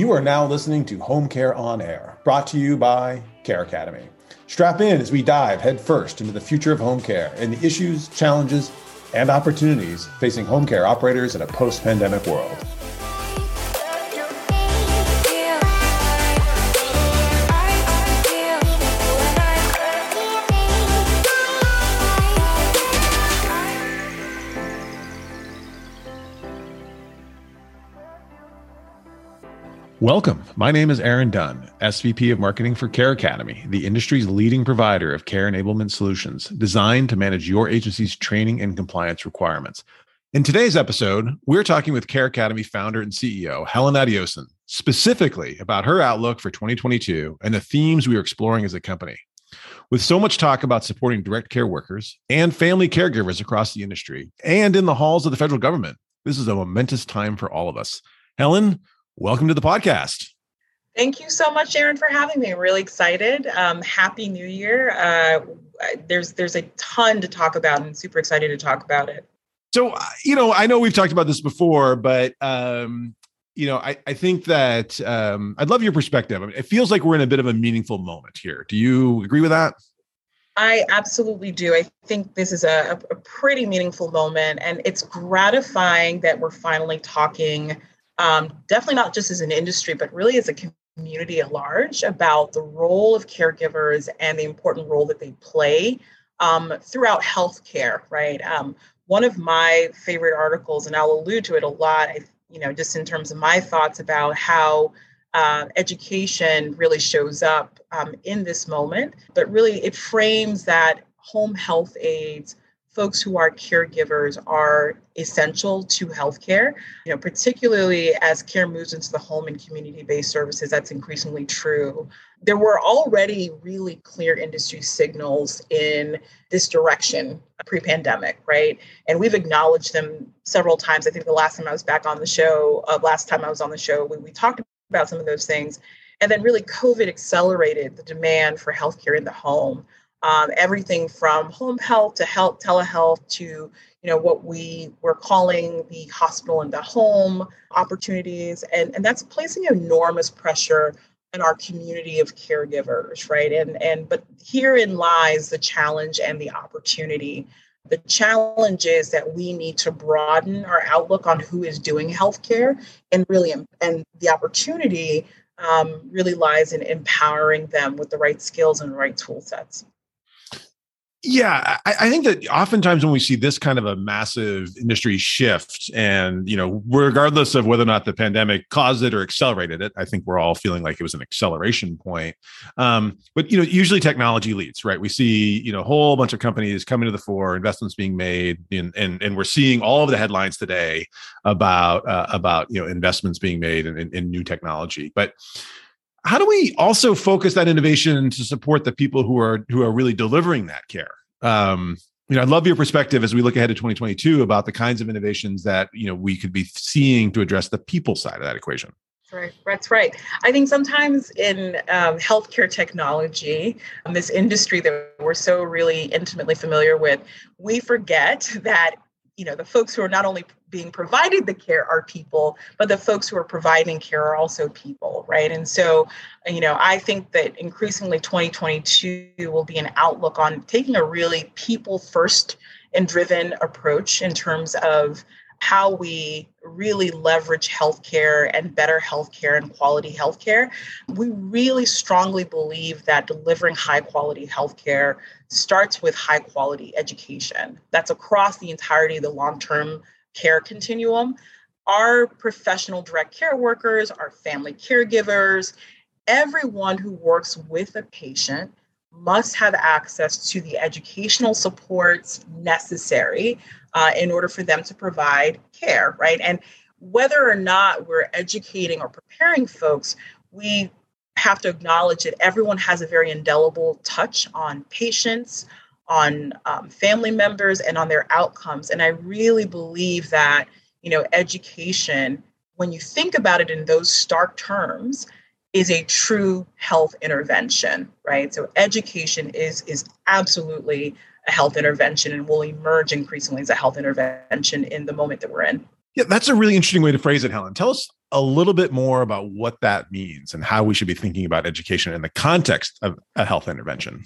You are now listening to Home Care on Air, brought to you by Care Academy. Strap in as we dive headfirst into the future of home care and the issues, challenges, and opportunities facing home care operators in a post pandemic world. Welcome. My name is Aaron Dunn, SVP of Marketing for Care Academy, the industry's leading provider of care enablement solutions designed to manage your agency's training and compliance requirements. In today's episode, we're talking with Care Academy founder and CEO Helen Adeosun, specifically about her outlook for 2022 and the themes we are exploring as a company. With so much talk about supporting direct care workers and family caregivers across the industry and in the halls of the federal government, this is a momentous time for all of us. Helen, welcome to the podcast. Thank you so much, Aaron, for having me. I'm really excited. Um, Happy New Year. Uh, there's there's a ton to talk about, and super excited to talk about it. So, uh, you know, I know we've talked about this before, but um, you know, I, I think that um, I'd love your perspective. I mean, it feels like we're in a bit of a meaningful moment here. Do you agree with that? I absolutely do. I think this is a, a pretty meaningful moment, and it's gratifying that we're finally talking um, definitely not just as an industry, but really as a community at large about the role of caregivers and the important role that they play um, throughout healthcare, right? Um, one of my favorite articles, and I'll allude to it a lot, you know, just in terms of my thoughts about how uh, education really shows up um, in this moment, but really it frames that home health aides folks who are caregivers are essential to healthcare. You know, particularly as care moves into the home and community-based services, that's increasingly true. There were already really clear industry signals in this direction pre-pandemic, right? And we've acknowledged them several times. I think the last time I was back on the show, uh, last time I was on the show, we, we talked about some of those things. And then really COVID accelerated the demand for healthcare in the home um, everything from home health to health telehealth to you know what we were calling the hospital in the home opportunities. And, and that's placing enormous pressure on our community of caregivers right? And and but herein lies the challenge and the opportunity. The challenge is that we need to broaden our outlook on who is doing healthcare and really and the opportunity um, really lies in empowering them with the right skills and right tool sets yeah, I, I, think that oftentimes when we see this kind of a massive industry shift, and you know, regardless of whether or not the pandemic caused it or accelerated it, I think we're all feeling like it was an acceleration point. Um, but you know, usually technology leads, right? We see you know a whole bunch of companies coming to the fore, investments being made, and and, and we're seeing all of the headlines today about uh, about you know investments being made in, in, in new technology, but how do we also focus that innovation to support the people who are who are really delivering that care um, you know, I'd love your perspective as we look ahead to 2022 about the kinds of innovations that you know we could be seeing to address the people side of that equation. Right, that's right. I think sometimes in um, healthcare technology, um, this industry that we're so really intimately familiar with, we forget that you know the folks who are not only being provided the care are people but the folks who are providing care are also people right? And so you know i think that increasingly 2022 will be an outlook on taking a really people first and driven approach in terms of how we really leverage healthcare and better healthcare and quality healthcare. We really strongly believe that delivering high quality healthcare starts with high quality education. That's across the entirety of the long term care continuum. Our professional direct care workers, our family caregivers, everyone who works with a patient must have access to the educational supports necessary uh, in order for them to provide care, right? And whether or not we're educating or preparing folks, we have to acknowledge that everyone has a very indelible touch on patients, on um, family members, and on their outcomes. And I really believe that, you know, education, when you think about it in those stark terms, is a true health intervention, right? So education is is absolutely a health intervention and will emerge increasingly as a health intervention in the moment that we're in. Yeah, that's a really interesting way to phrase it, Helen. Tell us a little bit more about what that means and how we should be thinking about education in the context of a health intervention.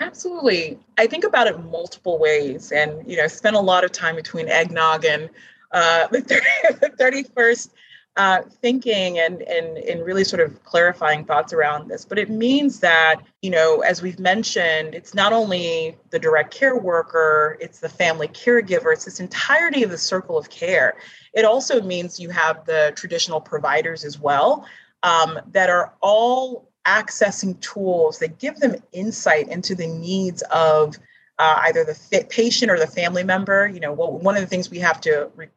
Absolutely. I think about it multiple ways and, you know, spent a lot of time between eggnog and uh, the, 30, the 31st uh, thinking and, and, and really sort of clarifying thoughts around this. But it means that, you know, as we've mentioned, it's not only the direct care worker, it's the family caregiver, it's this entirety of the circle of care. It also means you have the traditional providers as well um, that are all accessing tools that give them insight into the needs of uh, either the patient or the family member. You know, well, one of the things we have to re-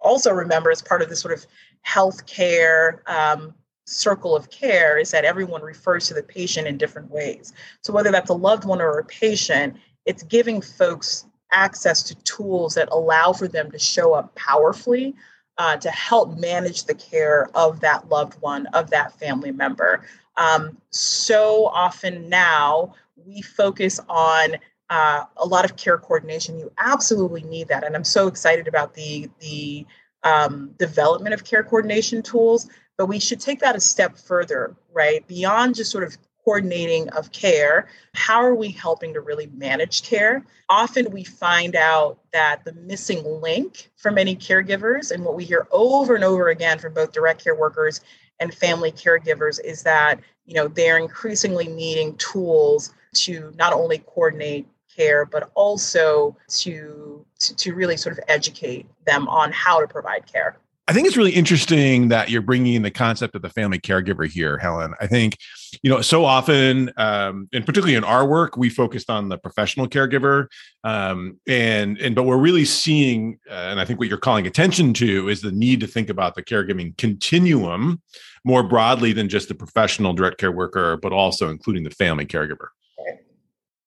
also remember as part of this sort of healthcare um, circle of care is that everyone refers to the patient in different ways. So whether that's a loved one or a patient, it's giving folks access to tools that allow for them to show up powerfully uh, to help manage the care of that loved one, of that family member. Um, so often now we focus on uh, a lot of care coordination. You absolutely need that, and I'm so excited about the the um, development of care coordination tools, but we should take that a step further, right? Beyond just sort of coordinating of care, how are we helping to really manage care? Often we find out that the missing link for many caregivers, and what we hear over and over again from both direct care workers and family caregivers, is that you know they're increasingly needing tools to not only coordinate care, but also to, to, to really sort of educate them on how to provide care. I think it's really interesting that you're bringing in the concept of the family caregiver here, Helen. I think, you know, so often, um, and particularly in our work, we focused on the professional caregiver, um, and and but we're really seeing, uh, and I think what you're calling attention to is the need to think about the caregiving continuum more broadly than just the professional direct care worker, but also including the family caregiver.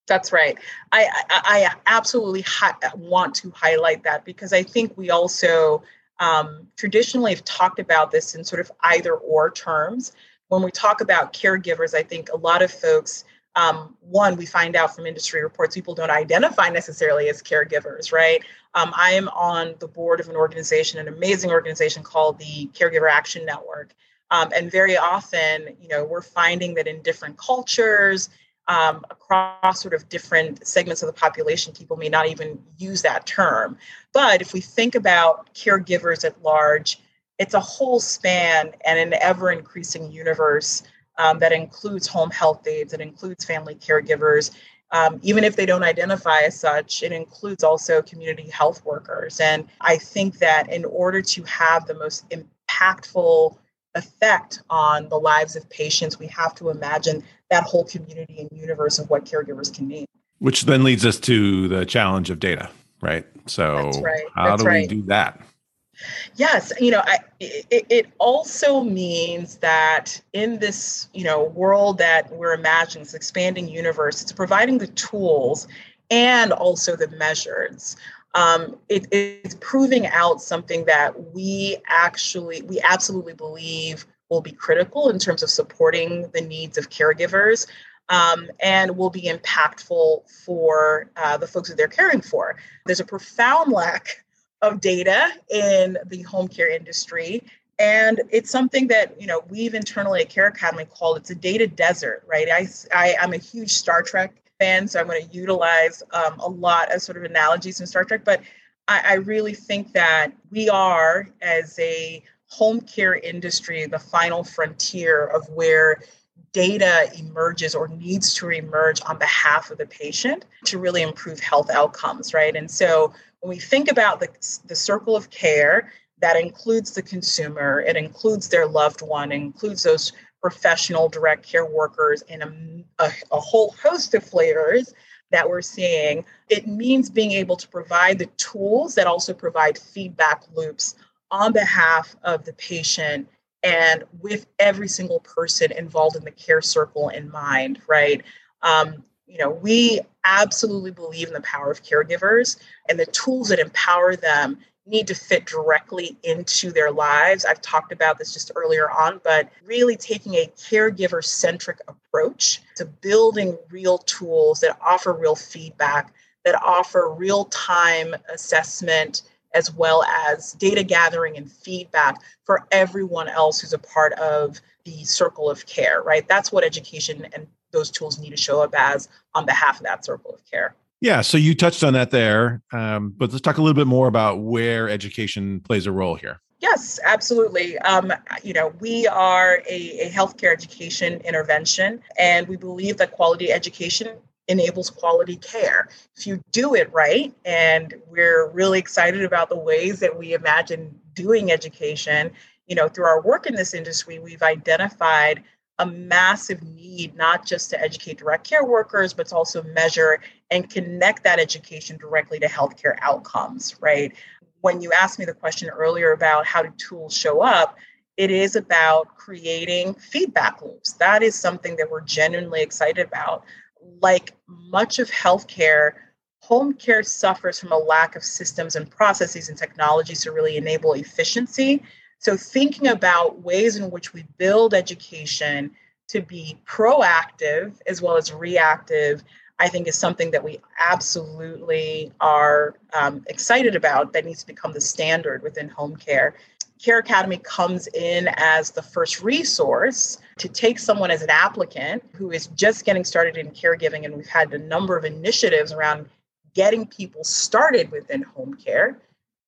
That's right. I, I, I absolutely hi- want to highlight that because I think we also um, traditionally have talked about this in sort of either or terms. When we talk about caregivers, I think a lot of folks, um, one, we find out from industry reports, people don't identify necessarily as caregivers, right? Um, I am on the board of an organization, an amazing organization called the Caregiver Action Network. Um, and very often, you know, we're finding that in different cultures, um, across sort of different segments of the population, people may not even use that term. But if we think about caregivers at large, it's a whole span and an ever increasing universe um, that includes home health aides, it includes family caregivers. Um, even if they don't identify as such, it includes also community health workers. And I think that in order to have the most impactful effect on the lives of patients, we have to imagine that whole community and universe of what caregivers can mean. Which then leads us to the challenge of data, right? So, right. how That's do right. we do that? Yes, you know, I, it, it also means that in this, you know, world that we're imagining, this expanding universe, it's providing the tools and also the measures um, it, it's proving out something that we actually we absolutely believe will be critical in terms of supporting the needs of caregivers um, and will be impactful for uh, the folks that they're caring for. There's a profound lack of data in the home care industry and it's something that you know we've internally at care academy called it's a data desert right? I, I i'm a huge star trek fan, so I'm going to utilize um, a lot of sort of analogies from Star Trek. But I, I really think that we are, as a home care industry, the final frontier of where data emerges or needs to emerge on behalf of the patient to really improve health outcomes, right? And so when we think about the, the circle of care, that includes the consumer, it includes their loved one, includes those professional direct care workers and a, a, a whole host of flavors that we're seeing, it means being able to provide the tools that also provide feedback loops on behalf of the patient and with every single person involved in the care circle in mind, right? Um, you know, we absolutely believe in the power of caregivers and the tools that empower them need to fit directly into their lives. I've talked about this just earlier on, but really taking a caregiver centric approach to building real tools that offer real feedback, that offer real time assessment as well as data gathering and feedback for everyone else who's a part of the circle of care, right? That's what education and those tools need to show up as on behalf of that circle of care. Yeah, so you touched on that there, um, but let's talk a little bit more about where education plays a role here. Yes, absolutely. Um, you know, we are a, a healthcare education intervention, and we believe that quality education enables quality care. If you do it right, and we're really excited about the ways that we imagine doing education, you know, through our work in this industry, we've identified a massive need not just to educate direct care workers, but to also measure and connect that education directly to healthcare outcomes, right? When you asked me the question earlier about how do tools show up, it is about creating feedback loops. That is something that we're genuinely excited about. Like much of healthcare, home care suffers from a lack of systems and processes and technologies to really enable efficiency so, thinking about ways in which we build education to be proactive as well as reactive, I think is something that we absolutely are um, excited about that needs to become the standard within home care. Care Academy comes in as the first resource to take someone as an applicant who is just getting started in caregiving. And we've had a number of initiatives around getting people started within home care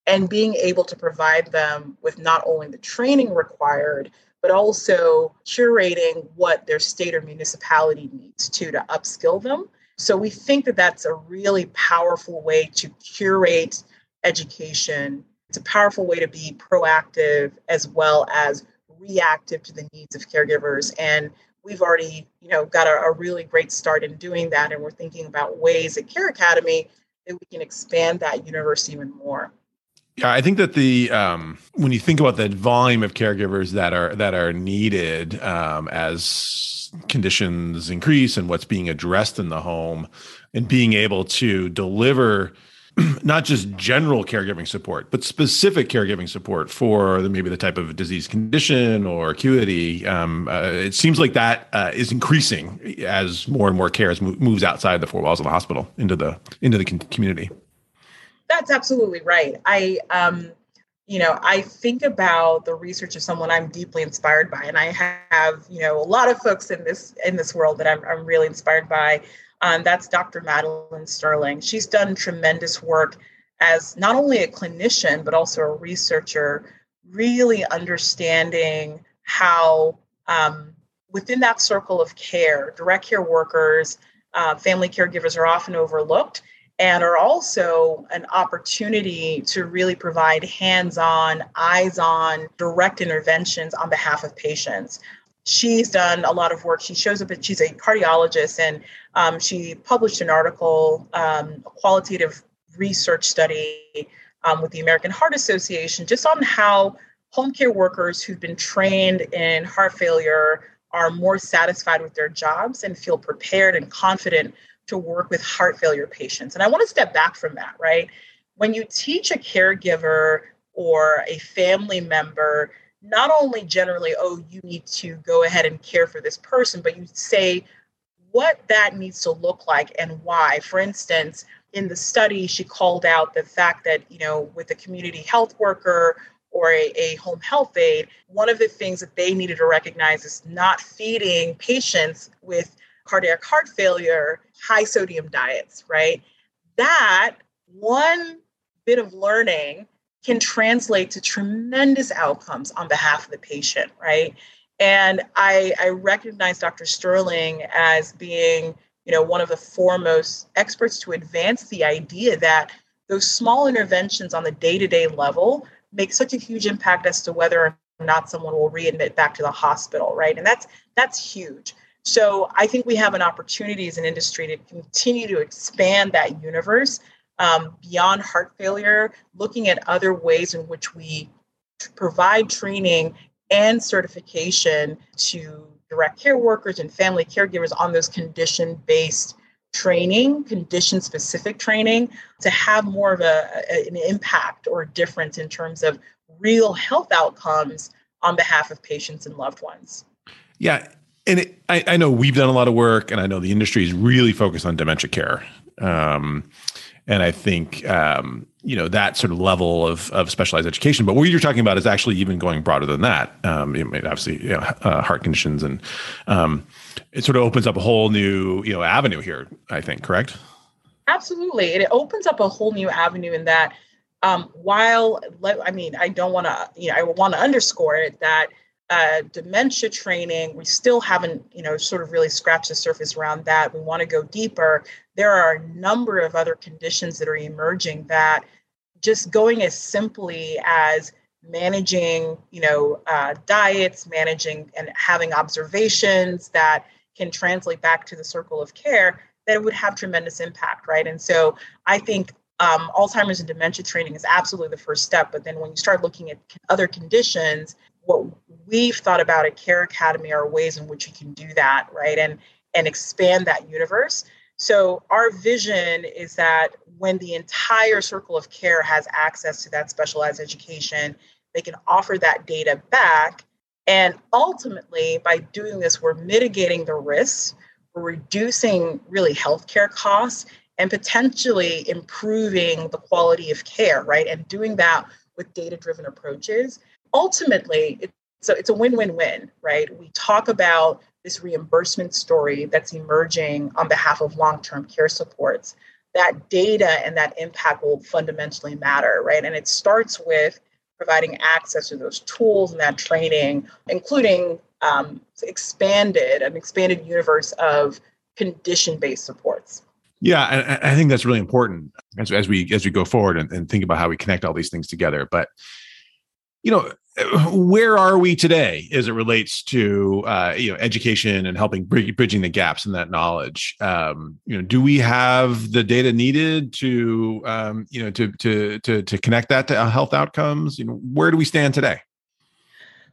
and being able to provide them with not only the training required, but also curating what their state or municipality needs to to upskill them. So we think that that's a really powerful way to curate education. It's a powerful way to be proactive as well as reactive to the needs of caregivers. And we've already, you know, got a, a really great start in doing that. And we're thinking about ways at Care Academy that we can expand that universe even more. Yeah, I think that the um, when you think about the volume of caregivers that are that are needed um, as conditions increase and what's being addressed in the home, and being able to deliver not just general caregiving support, but specific caregiving support for the, maybe the type of disease condition or acuity. Um, uh, it seems like that uh, is increasing as more and more care moves outside the four walls of the hospital into the into the community. That's absolutely right. I, um, you know, I think about the research of someone I'm deeply inspired by, and I have, you know, a lot of folks in this in this world that I'm, I'm really inspired by. Um, that's Dr. Madeline Sterling. She's done tremendous work as not only a clinician but also a researcher, really understanding how um, within that circle of care, direct care workers, uh, family caregivers are often overlooked and are also an opportunity to really provide hands on, eyes on, direct interventions on behalf of patients. She's done a lot of work. She shows up, she's a cardiologist, and um, she published an article, um, a qualitative research study um, with the American Heart Association, just on how home care workers who've been trained in heart failure are more satisfied with their jobs and feel prepared and confident to work with heart failure patients. And I want to step back from that, right? When you teach a caregiver or a family member, not only generally, oh, you need to go ahead and care for this person, but you say what that needs to look like and why. For instance, in the study, she called out the fact that, you know, with a community health worker or a, a, home health aide, one of the things that they needed to recognize is not feeding patients with cardiac heart failure high sodium diets, right? That one bit of learning can translate to tremendous outcomes on behalf of the patient, right? And I, I recognize Dr. Sterling as being, you know, one of the foremost experts to advance the idea that those small interventions on the day-to-day level make such a huge impact as to whether or not someone will readmit back to the hospital, right? And that's that's huge. So I think we have an opportunity as an industry to continue to expand that universe um, beyond heart failure, looking at other ways in which we provide training and certification to direct care workers and family caregivers on those condition based training, condition specific training, to have more of a, an impact or difference in terms of real health outcomes on behalf of patients and loved ones. Yeah, and it, I, I, know we've done a lot of work, and I know the industry is really focused on dementia care. Um, and I think um, you know that sort of level of of specialized education. But what you're talking about is actually even going broader than that. Um, I mean, obviously, you know, uh, heart conditions, and um, it sort of opens up a whole new you know avenue here. I think, correct? Absolutely, it opens up a whole new avenue in that. Um, while I mean, I don't want to, you know, I want to underscore it that uh, dementia training, we still haven't, you know, sort of really scratched the surface around that. We want to go deeper. There are a number of other conditions that are emerging that just going as simply as managing, you know, uh, diets, managing and having observations that can translate back to the circle of care, that it would have tremendous impact, right? And so I think um, Alzheimer's and dementia training is absolutely the first step. But then when you start looking at other conditions, what we've thought about at Care Academy are ways in which you can do that, right? And and expand that universe. So our vision is that when the entire circle of care has access to that specialized education, they can offer that data back. And ultimately, by doing this, we're mitigating the risks, we're reducing really healthcare costs, and potentially improving the quality of care, right? And doing that with data driven approaches ultimately it's so it's a win-win-win right? We talk about this reimbursement story that's emerging on behalf of long-term care supports. That data and that impact will fundamentally matter right? And it starts with providing access to those tools and that training including um, expanded an expanded universe of condition-based supports. Yeah I, I think that's really important as, as we as we go forward and, and think about how we connect all these things together. But you know where are we today as it relates to uh, you know education and helping bridging the gaps in that knowledge um, you know do we have the data needed to um, you know to to to to connect that to health outcomes you know where do we stand today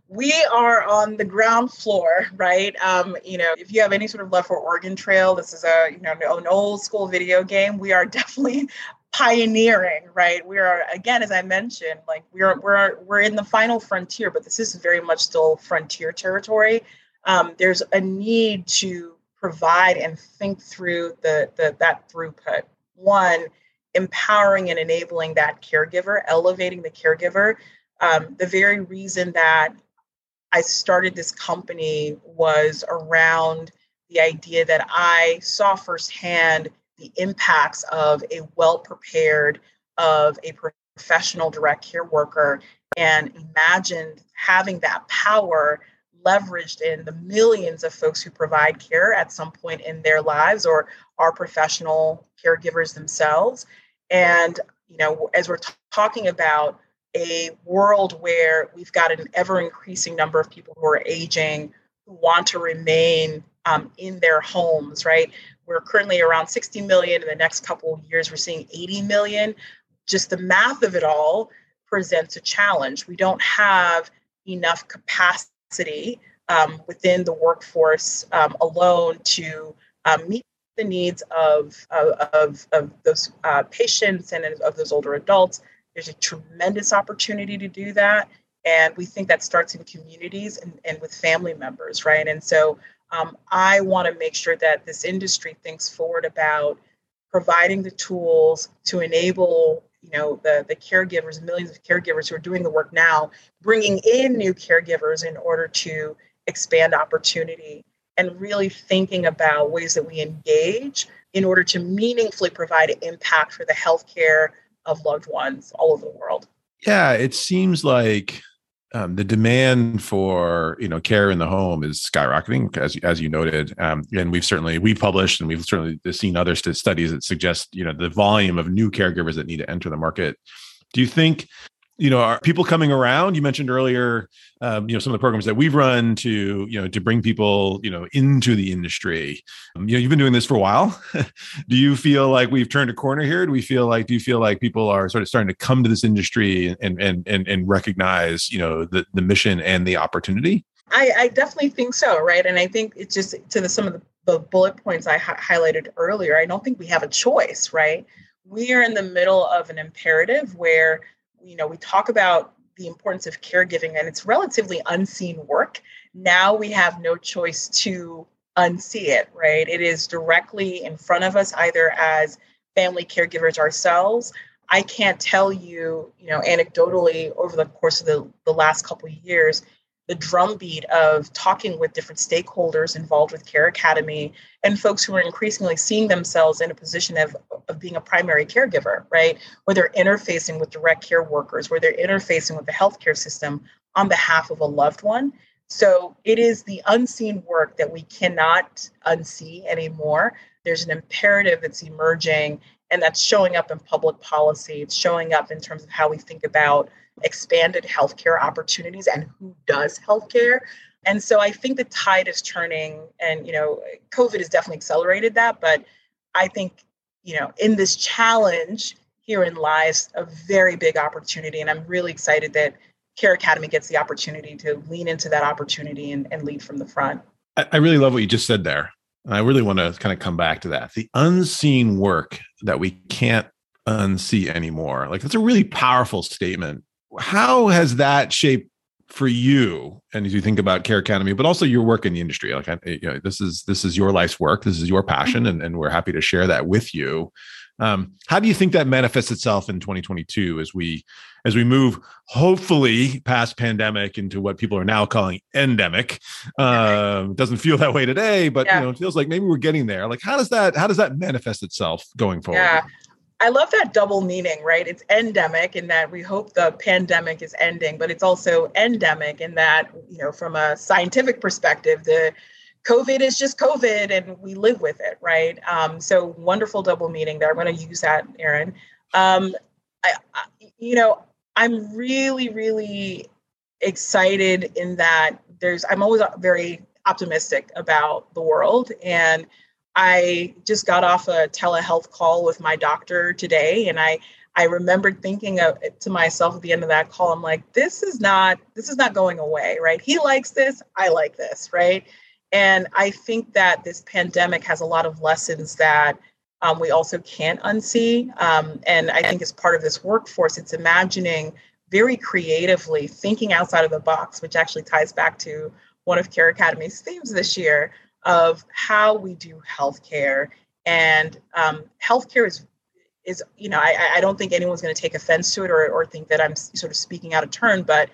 we are on the ground floor, right? Um, you know, if you have any sort of love for Oregon Trail, this is a you know an old school video game. We are definitely pioneering, right? We are again, as I mentioned, like we're we're we're in the final frontier, but this is very much still frontier territory. Um, there's a need to provide and think through the, the that throughput. One, empowering and enabling that caregiver, elevating the caregiver. Um, the very reason that I started this company was around the idea that I saw firsthand the impacts of a well prepared, of a professional direct care worker, and imagined having that power leveraged in the millions of folks who provide care at some point in their lives or are professional caregivers themselves. And, you know, as we're t- talking about a world where we've got an ever increasing number of people who are aging, who want to remain um, in their homes, right? We're currently around 60 million. In the next couple of years, we're seeing 80 million. Just the math of it all presents a challenge. We don't have enough capacity um, within the workforce um, alone to um, meet the needs of, of, of those uh, patients and of those older adults. There's a tremendous opportunity to do that. And we think that starts in communities and, and with family members, right? And so um, I want to make sure that this industry thinks forward about providing the tools to enable you know the the caregivers millions of caregivers who are doing the work now bringing in new caregivers in order to expand opportunity and really thinking about ways that we engage in order to meaningfully provide impact for the healthcare of loved ones all over the world. Yeah it seems like um, the demand for you know care in the home is skyrocketing as as you noted. Um, and we've certainly we've published and we've certainly seen other st- studies that suggest you know the volume of new caregivers that need to enter the market. Do you think you know are people coming around? You mentioned earlier um, you know some of the programs that we've run to you know to bring people you know into the industry. Um, you know you've been doing this for a while. Do you feel like we've turned a corner here? Do we feel like do you feel like people are sort of starting to come to this industry and and and, and recognize you know the, the mission and the opportunity? I, I definitely think so right? And i think it's just to the, some of the, the bullet points i ha- highlighted earlier i don't think we have a choice right? We are in the middle of an imperative where you know we talk about the importance of caregiving and it's relatively unseen work now we have no choice to unsee it right it is directly in front of us either as family caregivers ourselves. I can't tell you, you know, anecdotally over the course of the, the last couple of years, the drumbeat of talking with different stakeholders involved with Care Academy and folks who are increasingly seeing themselves in a position of, of being a primary caregiver, right? Where they're interfacing with direct care workers, where they're interfacing with the healthcare system on behalf of a loved one. So it is the unseen work that we cannot unsee anymore. There's an imperative that's emerging and that's showing up in public policy. It's showing up in terms of how we think about expanded healthcare opportunities and who does healthcare. And so I think the tide is turning, and you know, COVID has definitely accelerated that. But I think you know, in this challenge, herein lies a very big opportunity, and I'm really excited that Care Academy gets the opportunity to lean into that opportunity and, and lead from the front. I really love what you just said there. And I really want to kind of come back to that. The unseen work that we can't unsee anymore. Like that's a really powerful statement how has that shaped for you? And as you think about care academy but also your work in the industry like you know this is this is your life's work. This is your passion and, and we're happy to share that with you. Um, how do you think that manifests itself in 2022 as we as we move hopefully past pandemic into what people are now calling endemic? Um, doesn't feel that way today but yeah. you know it feels like maybe we're getting there. Like how does that how does that manifest itself going forward? Yeah I love that double meaning, right? It's endemic in that we hope the pandemic is ending, but it's also endemic in that, you know, from a scientific perspective, the COVID is just COVID and we live with it, right? Um, so wonderful double meaning there. I'm going to use that, Aaron. Um, I, I, you know, I'm really, really excited in that there's, I'm always very optimistic about the world and I just got off a telehealth call with my doctor today, and I I remembered thinking of, to myself at the end of that call, I'm like, this is not this is not going away, right? He likes this, I like this, right? And I think that this pandemic has a lot of lessons that um, we also can't unsee. Um, and I think as part of this workforce, it's imagining very creatively, thinking outside of the box, which actually ties back to one of Care Academy's themes this year, of how we do healthcare. And um, healthcare is is you know I, I don't think anyone's going to take offense to it or, or think that I'm sort of speaking out of turn, but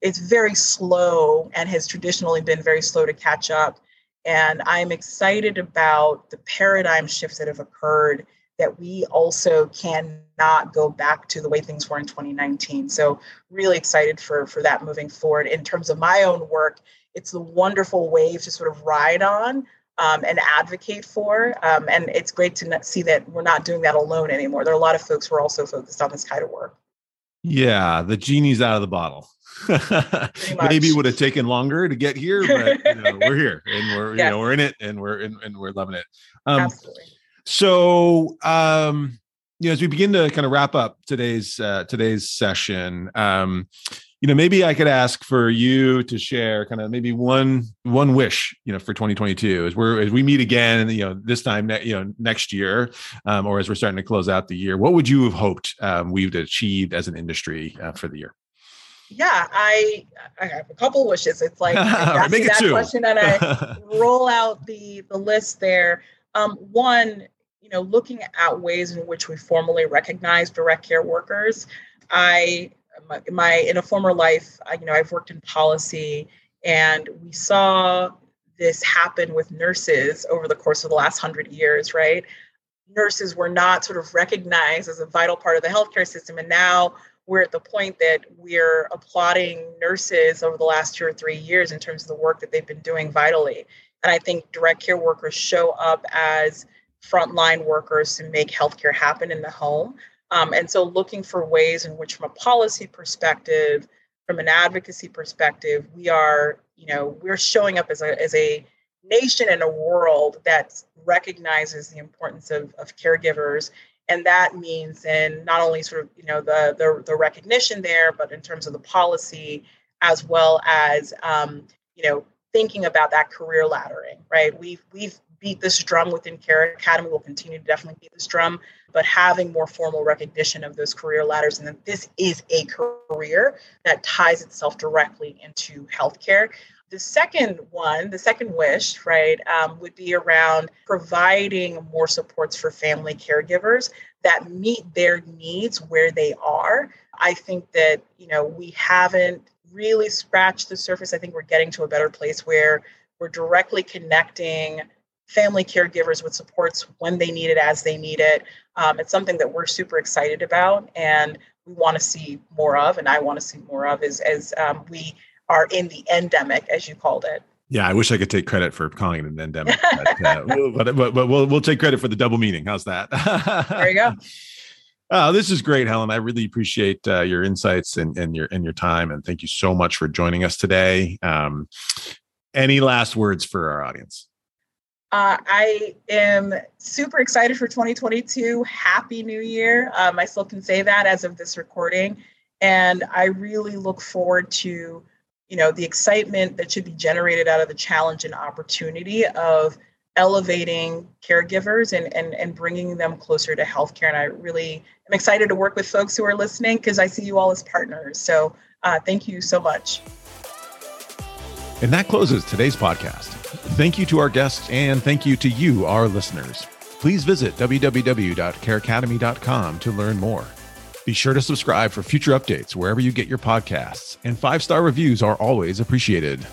it's very slow and has traditionally been very slow to catch up. And I'm excited about the paradigm shifts that have occurred that we also cannot go back to the way things were in 2019. So really excited for for that moving forward in terms of my own work it's a wonderful wave to sort of ride on um, and advocate for. Um, and it's great to see that we're not doing that alone anymore. There are a lot of folks who are also focused on this kind of work. Yeah, the genie's out of the bottle. Maybe it would have taken longer to get here, but you know, we're here and we're yes. you know we're in it and we're in, and we're loving it. Um, Absolutely. So, um, you know, as we begin to kind of wrap up today's uh, today's session, um, you know maybe i could ask for you to share kind of maybe one one wish you know for 2022 as we're as we meet again you know this time ne- you know next year um, or as we're starting to close out the year what would you have hoped um, we've achieved as an industry uh, for the year? Yeah i i have a couple wishes. It's like Make it that two. question and i roll out the the list there. Um, one you know looking at ways in which we formally recognize direct care workers i my, my in a former life, I, you know, I've worked in policy, and we saw this happen with nurses over the course of the last hundred years, right? Nurses were not sort of recognized as a vital part of the healthcare system, and now we're at the point that we're applauding nurses over the last two or three years in terms of the work that they've been doing vitally. And I think direct care workers show up as frontline workers to make healthcare happen in the home. Um, and so looking for ways in which from a policy perspective, from an advocacy perspective, we are, you know, we're showing up as a, as a nation and a world that recognizes the importance of, of caregivers. And that means in not only sort of, you know, the, the, the recognition there, but in terms of the policy, as well as, um, you know, thinking about that career laddering, right? We've, we've beat this drum within Care Academy. We'll continue to definitely beat this drum, but having more formal recognition of those career ladders and that this is a career that ties itself directly into healthcare. the second one, the second wish, right, um, would be around providing more supports for family caregivers that meet their needs where they are. I think that, you know, we haven't really scratched the surface. I think we're getting to a better place where we're directly connecting family caregivers with supports when they need it, as they need it. Um, it's something that we're super excited about and we want to see more of, and I want to see more of as, as um, we are in the endemic, as you called it. Yeah, I wish I could take credit for calling it an endemic, but, uh, but, but, but, we'll, we'll take credit for the double meaning. How's that? there you go. Oh, this is great, Helen. I really appreciate uh, your insights and, and your and your time, and thank you so much for joining us today. Um, any last words for our audience? Uh, I am super excited for 2022. Happy New Year! Um, I still can say that as of this recording, and I really look forward to you know the excitement that should be generated out of the challenge and opportunity of elevating caregivers and, and, and bringing them closer to healthcare. And I really am excited to work with folks who are listening because I see you all as partners. So uh, thank you so much. And that closes today's podcast. Thank you to our guests and thank you to you, our listeners. Please visit www.careacademy.com to learn more. Be sure to subscribe for future updates wherever you get your podcasts, and five star reviews are always appreciated.